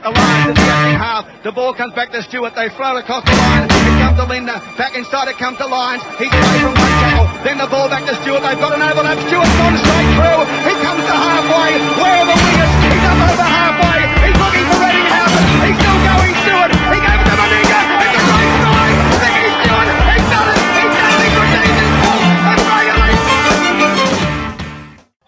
The the second half. The ball comes back to Stewart. They throw it across the line. It comes to Linda. Back inside it comes to Lyons. He's away from one tackle. Then the ball back to Stewart. They've got an overlap. Stewart's gone straight through. He comes to halfway. Where are the wingers? He's up over halfway. He's looking for Reddinghausen. He's still going Stewart. He gave it to Meninga. He's done it. He's done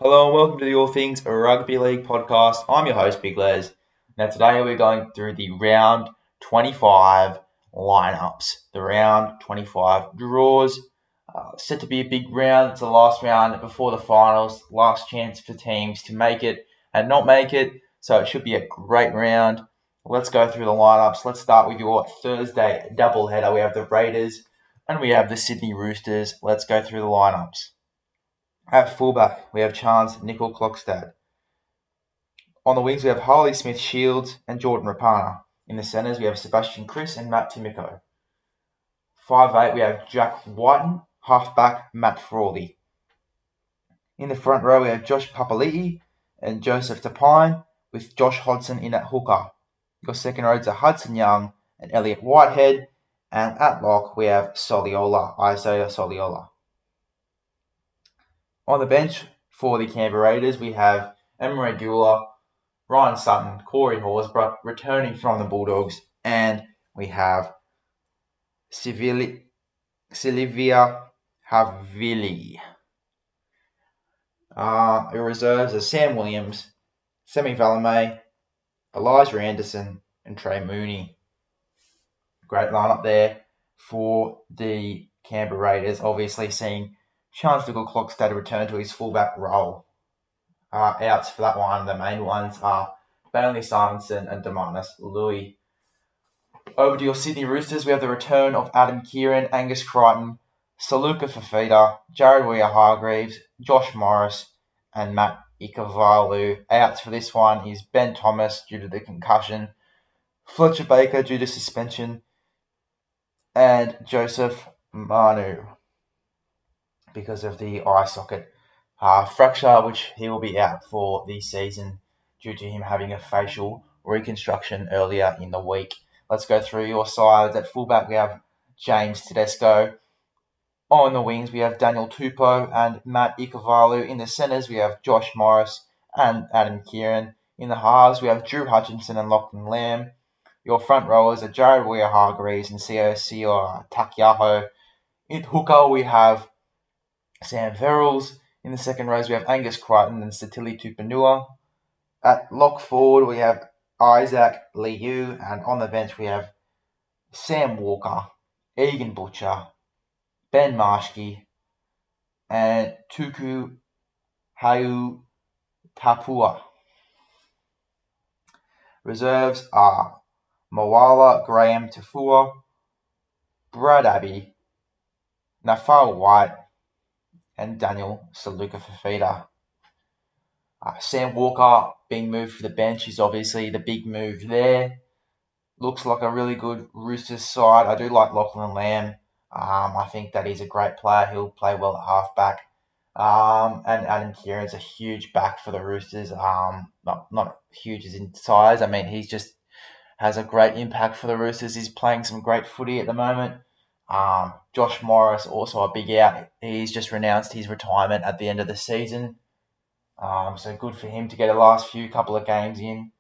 Hello and welcome to the All Things Rugby League podcast. I'm your host, Big Les. Now, today we're going through the round 25 lineups, the round 25 draws. Uh, set to be a big round. It's the last round before the finals, last chance for teams to make it and not make it. So it should be a great round. Let's go through the lineups. Let's start with your Thursday doubleheader. We have the Raiders and we have the Sydney Roosters. Let's go through the lineups. At fullback, we have Charnze Nicoll-Klokstad. On the wings, we have Harley Smith Shields and Jordan Rapana. In the centres, we have Sebastian Kris and Matt Timoko. 5'8, we have Jack Wighton, halfback Matt Frawley. In the front row, we have Josh Papali'i and Joseph Tapine, with Josh Hodgson in at hooker. Your second rows are Hudson Young and Elliot Whitehead. And at lock, we have Soliola, Isaiah Soliola. On the bench for the Canberra Raiders, we have Emery Dula, Ryan Sutton, Corey Horsburgh returning from the Bulldogs, and we have Siliva Havili. Uh, reserves are Sam Williams, Semi Valemei, Elijah Anderson, and Trey Mooney. Great lineup there for the Canberra Raiders. Obviously, seeing Charnze Dougal Klokstad return to his fullback role uh, outs for that one. The main ones are Bailey Simonson and Demarnus Louis. Over to your Sydney Roosters, we have the return of Adam Keighran, Angus Crichton, Saluka Fafita, Jared Waerea-Hargreaves, Josh Morris, and Matt Ikuvalu. Outs for this one is Ben Thomas due to the concussion, Fletcher Baker due to suspension, and Joseph Manu because of the eye socket uh, fracture, which he will be out for the season due to him having a facial reconstruction earlier in the week. Let's go through your sides. At fullback, we have James Tedesco. On the wings, we have Daniel Tupou and Matt Ikuvalu. In the centres, we have Josh Morris and Adam Keighran. In the halves, we have Drew Hutchinson and Lachlan Lamb. Your front rowers are Jared Waerea-Hargreaves and Sio Taukeiaho. In hooker, we have Sam Verrills. In the second rows, we have Angus Crichton and Sitili Tupouniua. At lock forward, we have Isaac Liu, and on the bench, we have Sam Walker, Egan Butcher, Ben Marschke, and Tuku Hau Tapua. Reserves are Moala Graham Tafua, Brad Abbey, Nafal White, and Daniel Saluka Fafita. Uh, Sam Walker being moved for the bench is obviously the big move there. Looks like a really good Roosters side. I do like Lachlan Lamb. Um, I think that he's a great player. He'll play well at halfback. Um, and Adam Keighran's a huge back for the Roosters. Um, not not huge as in size. I mean, he's just has a great impact for the Roosters. He's playing some great footy at the moment. Um, Josh Morris also a big out. He's just renounced his retirement at the end of the season. Um, so good for him to get a last few couple of games in.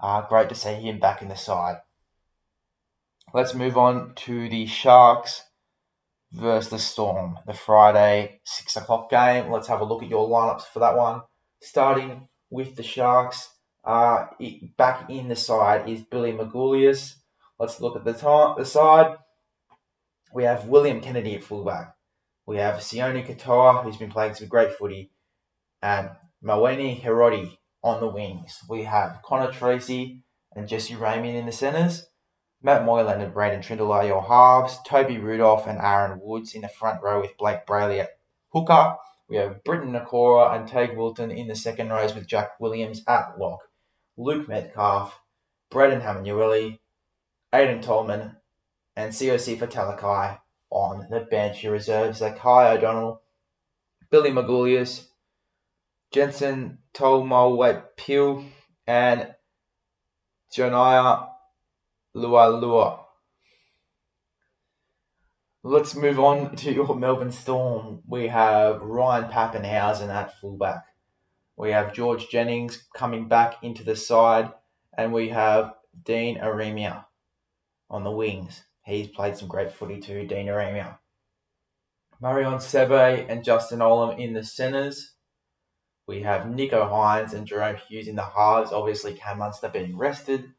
Uh, great to see him back in the side. Let's move on to the Sharks versus the Storm, the Friday six o'clock game. Let's have a look at your lineups for that one. Starting with the Sharks, uh, back in the side is Billy Magoulias. Let's look at the time, the side we have William Kennedy at fullback. We have Sione Katoa, who's been playing some great footy, and Mawene Hiroti on the wings. We have Connor Tracey and Jesse Ramien in the centres. Matt Moylan and Braydon Trindall are your halves. Toby Rudolph and Aaron Woods in the front row with Blayke Brailey at hooker. We have Briton Nikora and Teig Wilton in the second rows with Jack Williams at lock. Luke Metcalf, Braden Hamlin-Uele, Aiden Tolman, and Siosifa Talakai on the bench. Your reserves are Kai O'Donnell, Billy Magoulias, Jensen Taumoepeau, and Janiah Leilua. Let's move on to your Melbourne Storm. We have Ryan Papenhuyzen at fullback. We have George Jennings coming back into the side, and we have Dean Ieremia on the wings. He's played some great footy too, Dean Ieremia. Marion Seve and Justin Olam in the centres. We have Nicho Hynes and Jahrome Hughes in the halves. Obviously, Cam Munster being rested.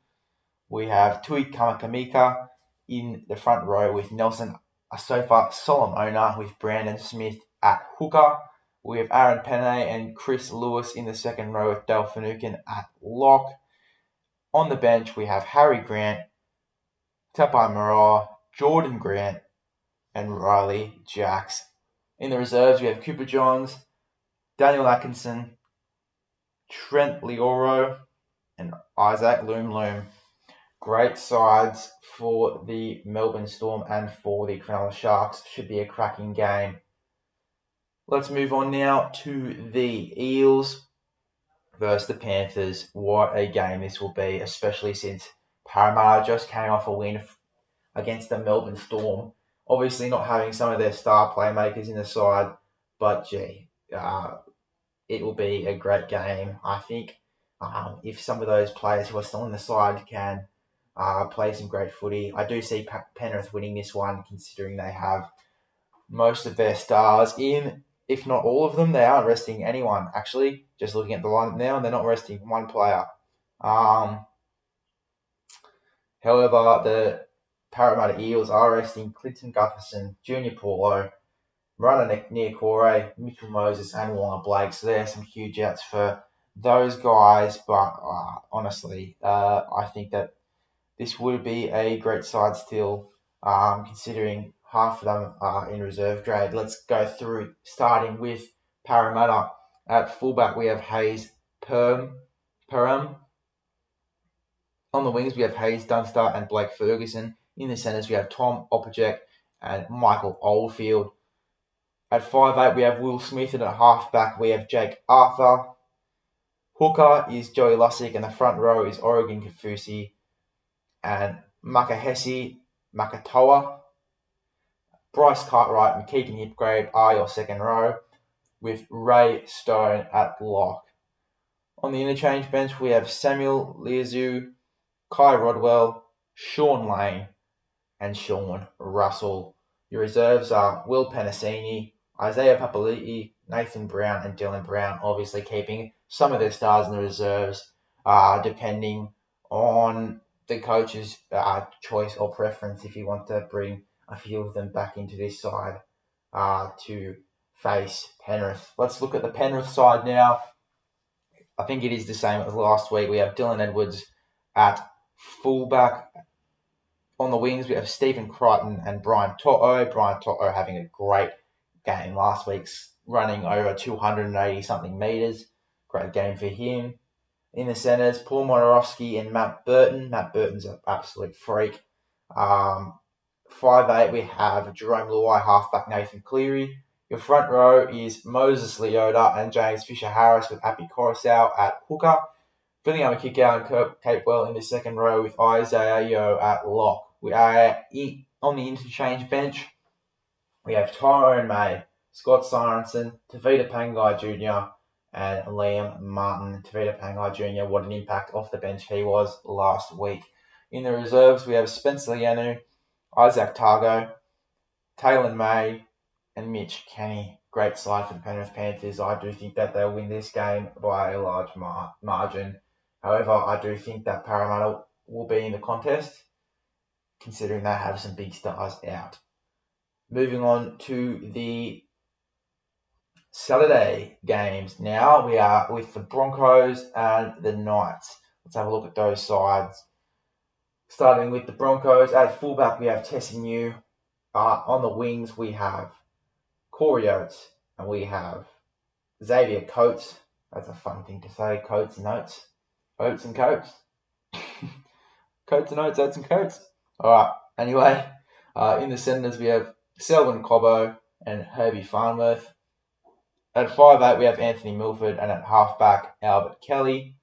We have Tui Kamikamica in the front row with Nelson Asofa Solomona with Brandon Smith at hooker. We have Aaron Pene and Chris Lewis in the second row with Dale Finucane at lock. On the bench, we have Harry Grant, Tapai Mara, Jordan Grant, and Riley Jacks. In the reserves, we have Cooper Johns, Daniel Atkinson, Trent Loiero, and Isaac Lumelume. Great sides for the Melbourne Storm and for the Cronulla Sharks. Should be a cracking game. Let's move on now to the Eels versus the Panthers. What a game this will be, especially since Parramatta just came off a win against the Melbourne Storm. Obviously, not having some of their star playmakers in the side, but gee, uh, it will be a great game. I think um, if some of those players who are still in the side can uh, play some great footy, I do see Penrith winning this one, considering they have most of their stars in, if not all of them. They aren't resting anyone, actually. Just looking at the lineup now, and they're not resting one player. Um, however, the Parramatta Eels are resting Clinton Gutherson, Junior Paulo, Marata Niukore, Mitchell Moses, and Waqa Blake. So there's some huge outs for those guys. But uh, honestly, uh, I think that this would be a great side still, um, considering half of them are in reserve grade. Let's go through, starting with Parramatta. At fullback, we have Hayes Perm, Perham. On the wings, we have Haze Dunster and Blake Ferguson. In the centres, we have Tom Opacic and Michael Oldfield. At five eight, we have Will Smith, and at halfback, we have Jake Arthur. Hooker is Joey Lussick, and the front row is Oregon Kaufusi and Makahesi Makatoa. Bryce Cartwright and Keegan Hipgrave are your second row, with Ray Stone at lock. On the interchange bench, we have Samuel Liazu, Kai Rodwell, Sean Lane, and Sean Russell. Your reserves are Will Penisini, Isaiah Papali'i, Nathan Brown, and Dylan Brown, obviously keeping some of their stars in the reserves, uh, depending on the coach's uh, choice or preference if you want to bring a few of them back into this side uh, to face Penrith. Let's look at the Penrith side now. I think it is the same as last week. We have Dylan Edwards at fullback on the wings, we have Stephen Crichton and Brian To'o. Brian To'o having a great game last week's running over 280 something metres. Great game for him. In the centres, Paul Momirovski and Matt Burton. Matt Burton's an absolute freak. Um, five eight, we have Jarome Luai, halfback Nathan Cleary. Your front row is Moses Leota and James Fisher Harris with Api Koroisau at hooker. Viliame Kikau and Kurt Capewell in the second row with Isaiah Yeo at lock. We are on the interchange bench. We have Tyrone May, Scott Sorensen, Tevita Pangai Jr., and Liam Martin. Tevita Pangai Jr., what an impact off the bench he was last week. In the reserves, we have Spencer Leniu, Isaac Tago, Taylor May, and Mitch Kenny. Great side for the Penrith Panthers. I do think that they'll win this game by a large mar- margin. However, I do think that Parramatta will be in the contest considering they have some big stars out. Moving on to the Saturday games. Now we are with the Broncos and the Knights. Let's have a look at those sides. Starting with the Broncos, at fullback we have Tesi Niu. Uh, on the wings we have Corey Oates and we have Xavier Coates. That's a fun thing to say, Coates and Oates and Coates. coats and Oates, Oates and Coates. All right. Anyway, uh, in the centres we have Selwyn Cobbo and Herbie Farnworth. At five eight we have Anthony Milford, and at halfback Albert Kelly.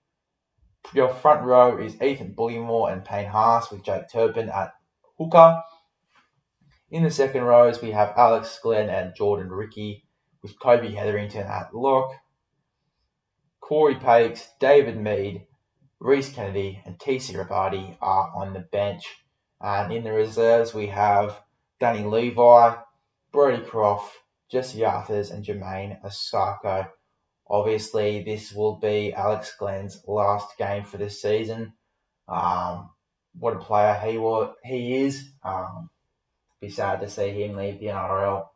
Your front row is Ethan Bullemor and Payne Haas with Jake Turpin at hooker. In the second rows, we have Alex Glenn and Jordan Riki, with Kobe Hetherington at lock. Corey Pakes, David Mead, Reese Kennedy, and TC Robati are on the bench. And in the reserves, we have Danny Levi, Brodie Croft, Jesse Arthurs, and Jermaine Osako. Obviously, this will be Alex Glenn's last game for this season. Um, what a player he was, he is. Um, be sad to see him leave the NRL.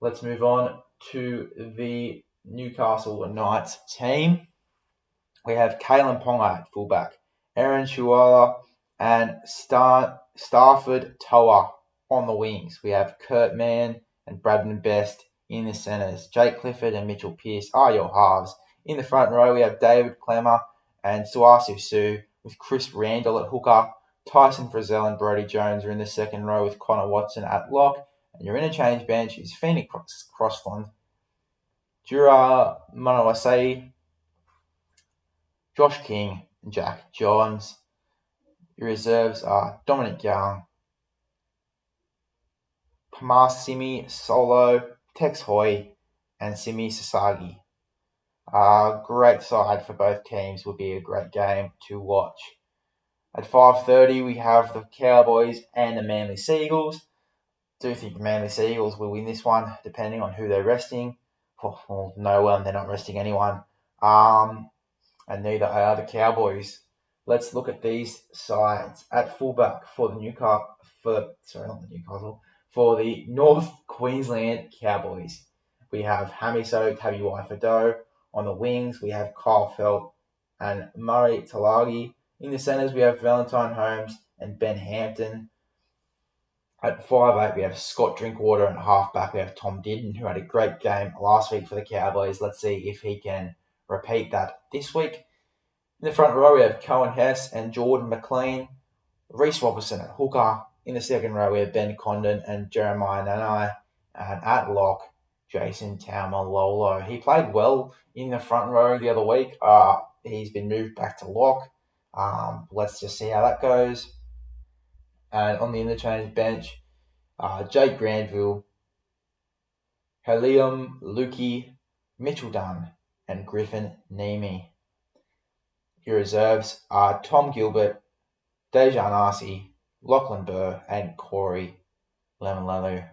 Let's move on to the Newcastle Knights team. We have Kalyn Ponga at fullback, Aaron Shuala, and Star- Starford Toa on the wings. We have Kurt Mann and Bradman Best in the centres. Jake Clifford and Mitchell Pearce are your halves. In the front row, we have David Klemmer and Sauaso Sue with Chris Randall at hooker. Tyson Frizzell and Brodie Jones are in the second row with Connor Watson at lock. And your interchange bench is Phoenix Crossland, Jura Manawasai, Josh King, and Jack Johns. Your reserves are Dominic Young, Pamasimi Solo, Tex Hoy, and Simi Sasagi. A great side for both teams. Will be a great game to watch. At 5.30, we have the Cowboys and the Manly Sea Eagles. do think the Manly Sea Eagles will win this one, depending on who they're resting. Well, no one, they're not resting anyone. Um, and neither are the Cowboys. Let's look at these sides. At fullback for the Newcastle, for sorry, not the Newcastle, for the North Queensland Cowboys, we have Hamiso Tabuai-Fidow. On the wings, we have Kyle Feldt and Murray Taulagi. In the centres, we have Valentine Holmes and Ben Hampton. At five eight, we have Scott Drinkwater, and halfback we have Tom Dearden, who had a great game last week for the Cowboys. Let's see if he can repeat that this week. In the front row, we have Coen Hess and Jordan McLean. Reese Robertson at hooker. In the second row, we have Ben Condon and Jeremiah Nanai. And at lock, Jason Taumalolo. He played well in the front row the other week. Uh, he's been moved back to lock. Um, let's just see how that goes. And on the interchange bench, uh, Jake Granville, Heilum Luki, Mitchell Dunn, and Griffin Neame. Your reserves are Tom Gilbert, Dejan Arce, Lachlan Burr, and Corey Lemuelu.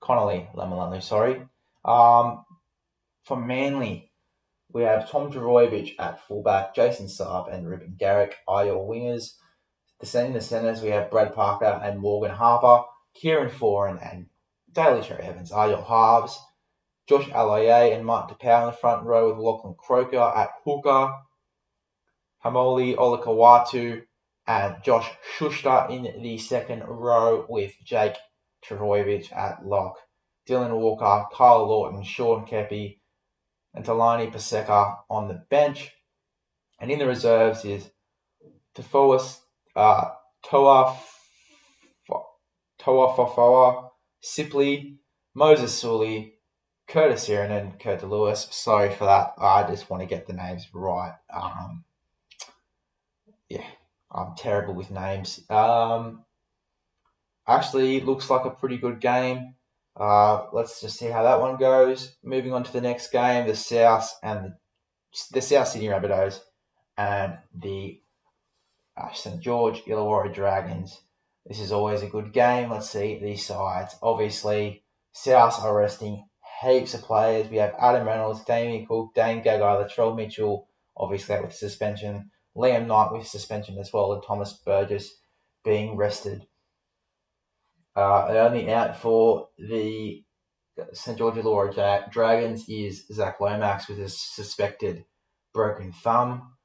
Connelly Lemuelu, sorry. Um, for Manly, we have Tom Trbojevic at fullback, Jason Saab and Reuben Garrick are your wingers. Descending the centres, we have Brad Parker and Morgan Harper, Kieran Foran and Daly Cherry Evans are your halves. Josh Aloiai and Mark DePau in the front row with Lachlan Croker at hooker. Haumole Olakau'atu and Josh Schuster in the second row with Jake Trbojevic at lock. Dylan Walker, Kyle Lawton, Sean Keppie, and Talani Paseka on the bench. And in the reserves is Tafoas uh, Toa Fafawa, Sipley, Moses Suli, Curtis Heron, and Kurt Lewis. Sorry for that. I just want to get the names right. Um, yeah, I'm terrible with names. Um, actually, looks like a pretty good game. Uh, let's just see how that one goes. Moving on to the next game, the South and the, the South Sydney Rabbitohs and the uh, St George Illawarra Dragons. This is always a good game. Let's see these sides. Obviously, South are resting heaps of players. We have Adam Reynolds, Damien Cook, Dane Gagai, Latrell Mitchell, obviously out with suspension, Liam Knight with suspension as well, and Thomas Burgess being rested. Uh, only out for the St. George Illawarra Dragons is Zach Lomax with a suspected broken thumb.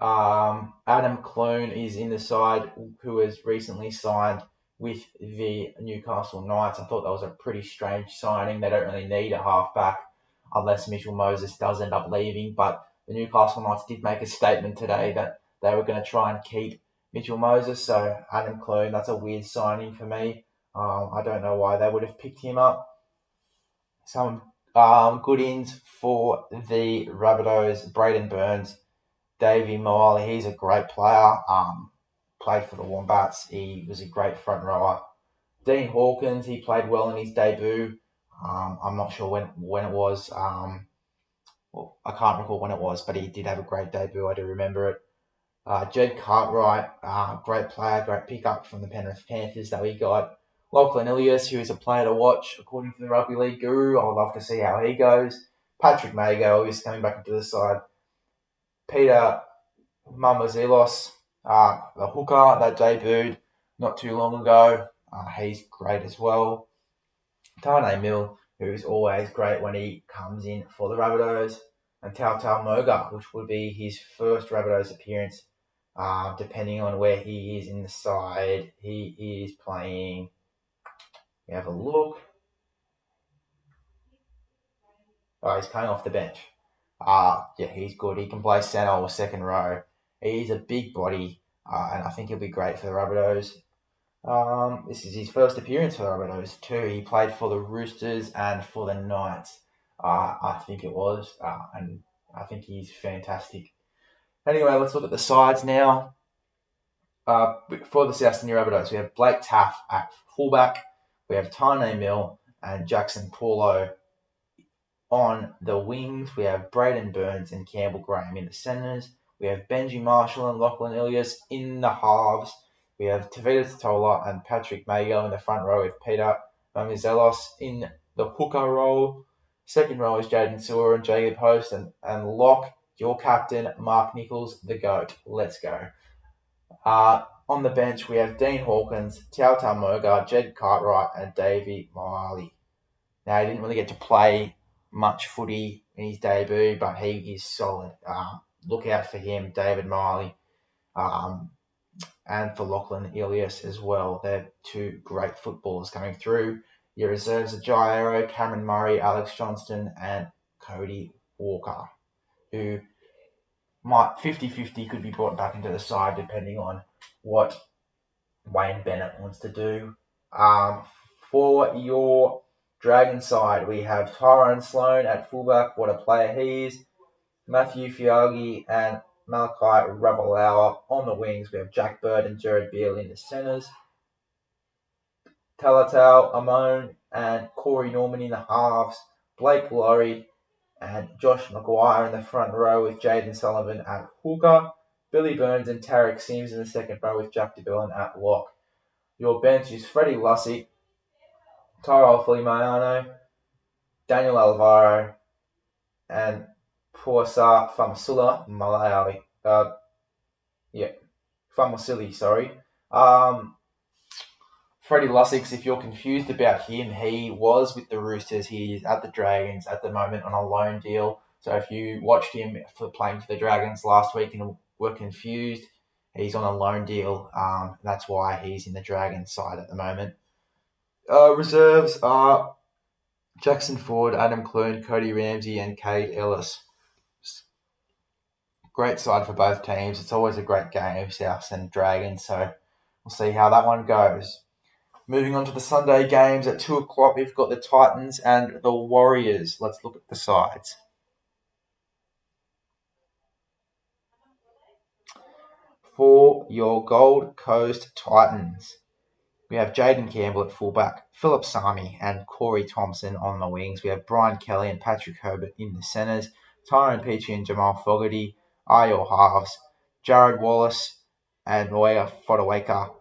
Um, Adam Clune is in the side who has recently signed with the Newcastle Knights. I thought that was a pretty strange signing. They don't really need a halfback unless Mitchell Moses does end up leaving. But the Newcastle Knights did make a statement today that they were going to try and keep Mitchell Moses. So Adam Clune, that's a weird signing for me. Um, I don't know why they would have picked him up. Some Um, good ins for the Rabbitohs, Braidon Burns, Davey Moale. He's a great player. Um, played for the Wombats. He was a great front rower. Dean Hawkins, he played well in his debut. Um, I'm not sure when when it was. Um, well, I can't recall when it was, but he did have a great debut. I do remember it. Uh, Jed Cartwright, uh, great player, great pickup from the Penrith Panthers that we got. Lachlan Ilias, who is a player to watch according to the Rugby League Guru. I'd love to see how he goes. Patrick Mago is coming back into the side. Peter Mamouzelos, uh, the hooker that debuted not too long ago. Uh, he's great as well. Taane Milne, who's always great when he comes in for the Rabbitohs. And Tautau Moga, which would be his first Rabbitohs appearance, uh, depending on where he is in the side. He is playing. We have a look. Oh, he's coming off the bench. Uh, yeah, he's good. He can play centre or second row. He's a big body, uh, and I think he'll be great for the Rabbitohs. Um, this is his first appearance for the Rabbitohs too. He played for the Roosters and for the Knights, uh, I think it was, uh, and I think he's fantastic. Anyway, let's look at the sides now. Uh, for the South Sydney Rabbitohs, we have Blake Taaffe at fullback, we have Taane Milne and Jackson Paulo on the wings. We have Braidon Burns and Campbell Graham in the centres. We have Benji Marshall and Lachlan Ilias in the halves. We have Tevita Tatola and Patrick Mago in the front row with Peter Mamouzelos in the hooker role. Second row is Jaden Su'A and Jacob Host and, and lock your captain, Mark Nicholls, the GOAT. Let's go. Uh, on the bench, we have Dean Hawkins, Tautau Moga, Jed Cartwright, and Davey Moale. Now, he didn't really get to play much footy in his debut, but he is solid. Uh, look out for him, David Moale. Um, and for Lachlan Ilias as well. They're two great footballers coming through. Your reserves are Jairo, Cameron Murray, Alex Johnston, and Cody Walker, who might 50 50 could be brought back into the side depending on what Wayne Bennett wants to do. Um, for your Dragon side, we have Tyrone Sloan at fullback. What a player he is. Matthew Feagai and Malachi Ravalawa on the wings. We have Jack Bird and Jared Beale in the centres. Talatau Amone and Corey Norman in the halves. Blake Lawrie and Josh McGuire in the front row with Jaden Sullivan at hooker. Billy Burns and Tariq Sims in the second row with Jack de Belin at lock. Your bench is Freddie Lussick, Tyrell Fuimaono, Daniel Alvaro, and Puasa Famasula Malawi. Uh, yeah, Famasili, sorry. Um, Freddie Lussick, if you're confused about him, he was with the Roosters. He is at the Dragons at the moment on a loan deal. So if you watched him for playing for the Dragons last week and were confused, he's on a loan deal. Um, that's why he's in the Dragons side at the moment. Uh, reserves are Jackson Ford, Adam Clune, Cody Ramsey, and Kaide Ellis great side for both teams. It's always a great game, South and Dragons. So we'll see how that one goes. Moving on to the Sunday games at two o'clock, we've got the Titans and the Warriors. Let's look at the sides. For your Gold Coast Titans, we have Jaden Campbell at fullback, Philip Sami and Corey Thompson on the wings. We have Brian Kelly and Patrick Herbert in the centres, Tyrone Peachey and Jamal Fogarty are your halves. Jared Wallace and Moya Fotuaika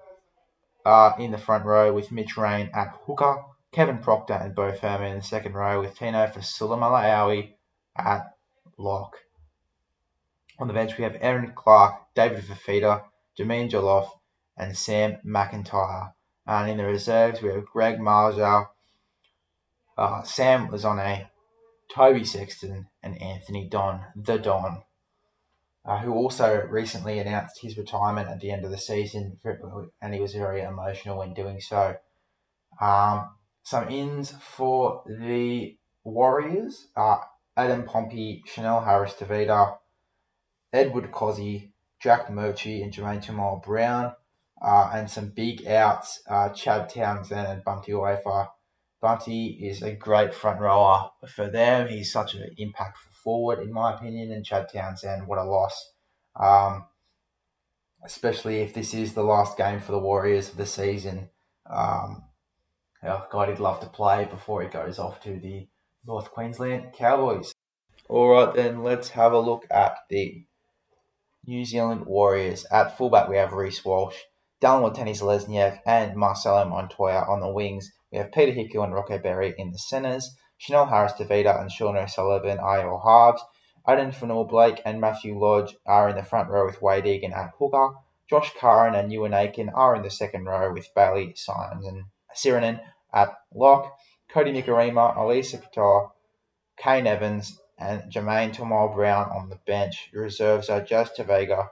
are in the front row with Mitch Rein at hooker, Kevin Proctor and Beau Fermor in the second row with Tino Fasulamaleaui at lock. On the bench we have Aaron Clark, David Fifita, Jermaine Joloffe and Sam McIntyre. And in the reserves we have Greg Marzhew, uh, Sam Lisone, Toby Sexton and Anthony Don, the Don uh, who also recently announced his retirement at the end of the season, and he was very emotional when doing so. Um, some ins for the Warriors are Adam Pompey, Chanel Harris Tavita, Edward Cozzy, Jack Murchie, and Jermaine Jamal Brown. Uh, and some big outs, uh, Chad Townsend and Bunty Wafer, Bunty is a great front rower for them. He's such an impactful forward, in my opinion. And Chad Townsend, what a loss. Um, especially if this is the last game for the Warriors of the season. Um, oh God, he'd love to play before he goes off to the North Queensland Cowboys. All right, then let's have a look at the New Zealand Warriors. At fullback, we have Reece Walsh, Dallin Watene-Zelezniak, and Marcelo Montoya on the wings. We have Peter Hickey and Rocco Berry in the centres. Chanel Harris Tavita and Sean O'Sullivan are your halves. Addin Fonua-Blake and Matthew Lodge are in the front row with Wade Egan at hooker. Josh Curran and Euan Aitken are in the second row with Bailey Simons and Sirenen at lock. Cody Nikorima, Elisa Katoa, Kane Evans, and Jermaine Tomal Brown on the bench. Your reserves are Jazz Tevaga,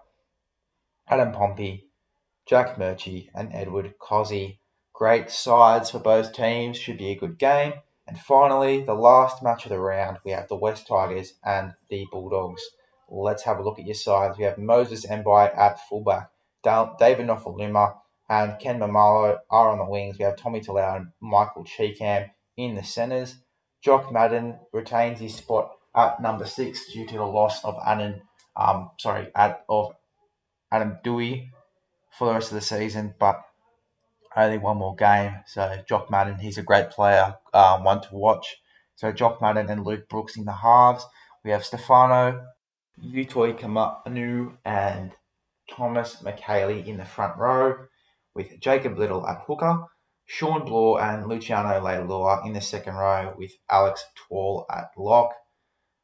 Adam Pompey, Jack Murchie, and Edward Cozzy. Great sides for both teams. Should be a good game. And finally, the last match of the round, we have the West Tigers and the Bulldogs. Let's have a look at your sides. We have Moses Mbye at fullback, David Nofoaluma and Ken Maumalo are on the wings. We have Tommy Talau and Michael Chee-Kam in the centres. Jock Madden retains his spot at number six due to the loss of Adam, um, sorry, at, of Adam Doueihi for the rest of the season, but only one more game. So Jock Madden, he's a great player, um, one to watch. So Jock Madden and Luke Brooks in the halves. We have Stefano, Utoi Kamanu, and Thomas Mikaele in the front row, with Jacob Little at hooker, Sean Blore and Luciano Leilua in the second row, with Alex Twal at lock.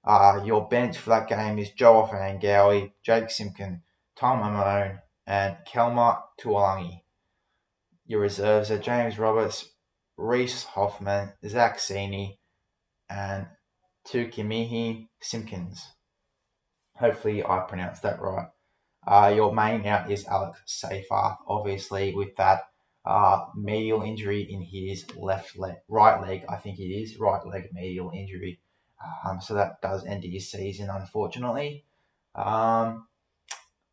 Uh, your bench for that game is Joe Ofahengaue, Jake Simpkin, Tom Amone, and Kelma Tuolangi. Your reserves are James Roberts, Reese Hoffman, Zach Sini, and Tukimihi Simpkins. Hopefully, I pronounced that right. Uh, your main out is Alex Seyfarth, obviously, with that uh, medial injury in his left leg, right leg, I think it is, right leg medial injury. Um, so that does end his season, unfortunately. Um,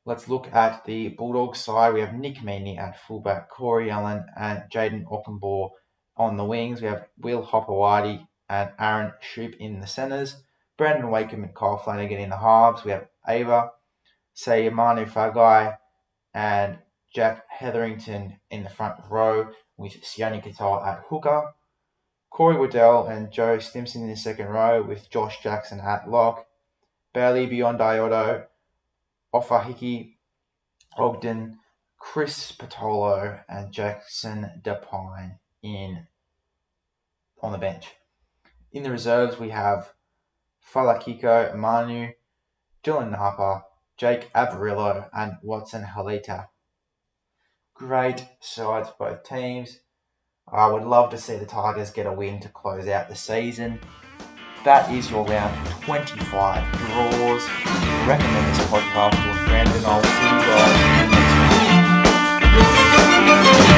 let's look at the Bulldogs side. We have Nick Meaney at fullback, Corey Allen and Jaden Okunbor on the wings. We have Will Hopoate and Aaron Schoupp in the centres. Brandon Wakeham and Kyle Flanagan in the halves. We have Ava, say Manu Fagai and Jack Hetherington in the front row with Sione Katoa at hooker. Corey Waddell and Joe Stimson in the second row with Josh Jackson at lock. Bailey Biondi-Odo, Ofahiki Ogden, Chris Patolo, and Jackson Depine in on the bench. In the reserves, we have Falakiko Manu, Dylan Harper, Jake Averillo, and Watson Halita. Great sides both teams. I would love to see the Tigers get a win to close out the season. That is your round 25 draws. Recommend this podcast to a friend, and I'll see you guys next one.